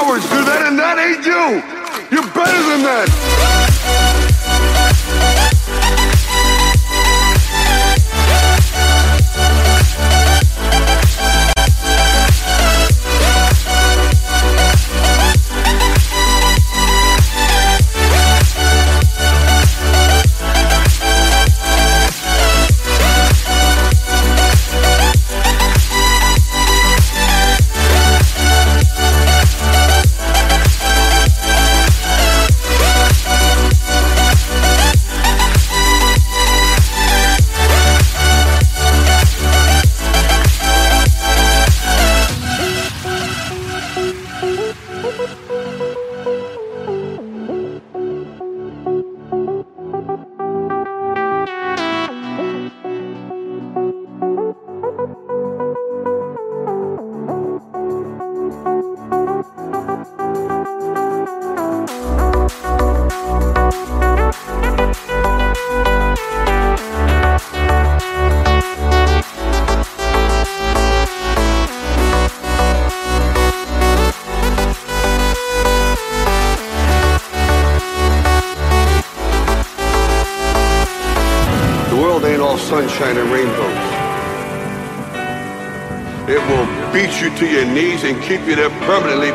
Cowards do that and that ain't you. You're better than that. Keep you there permanently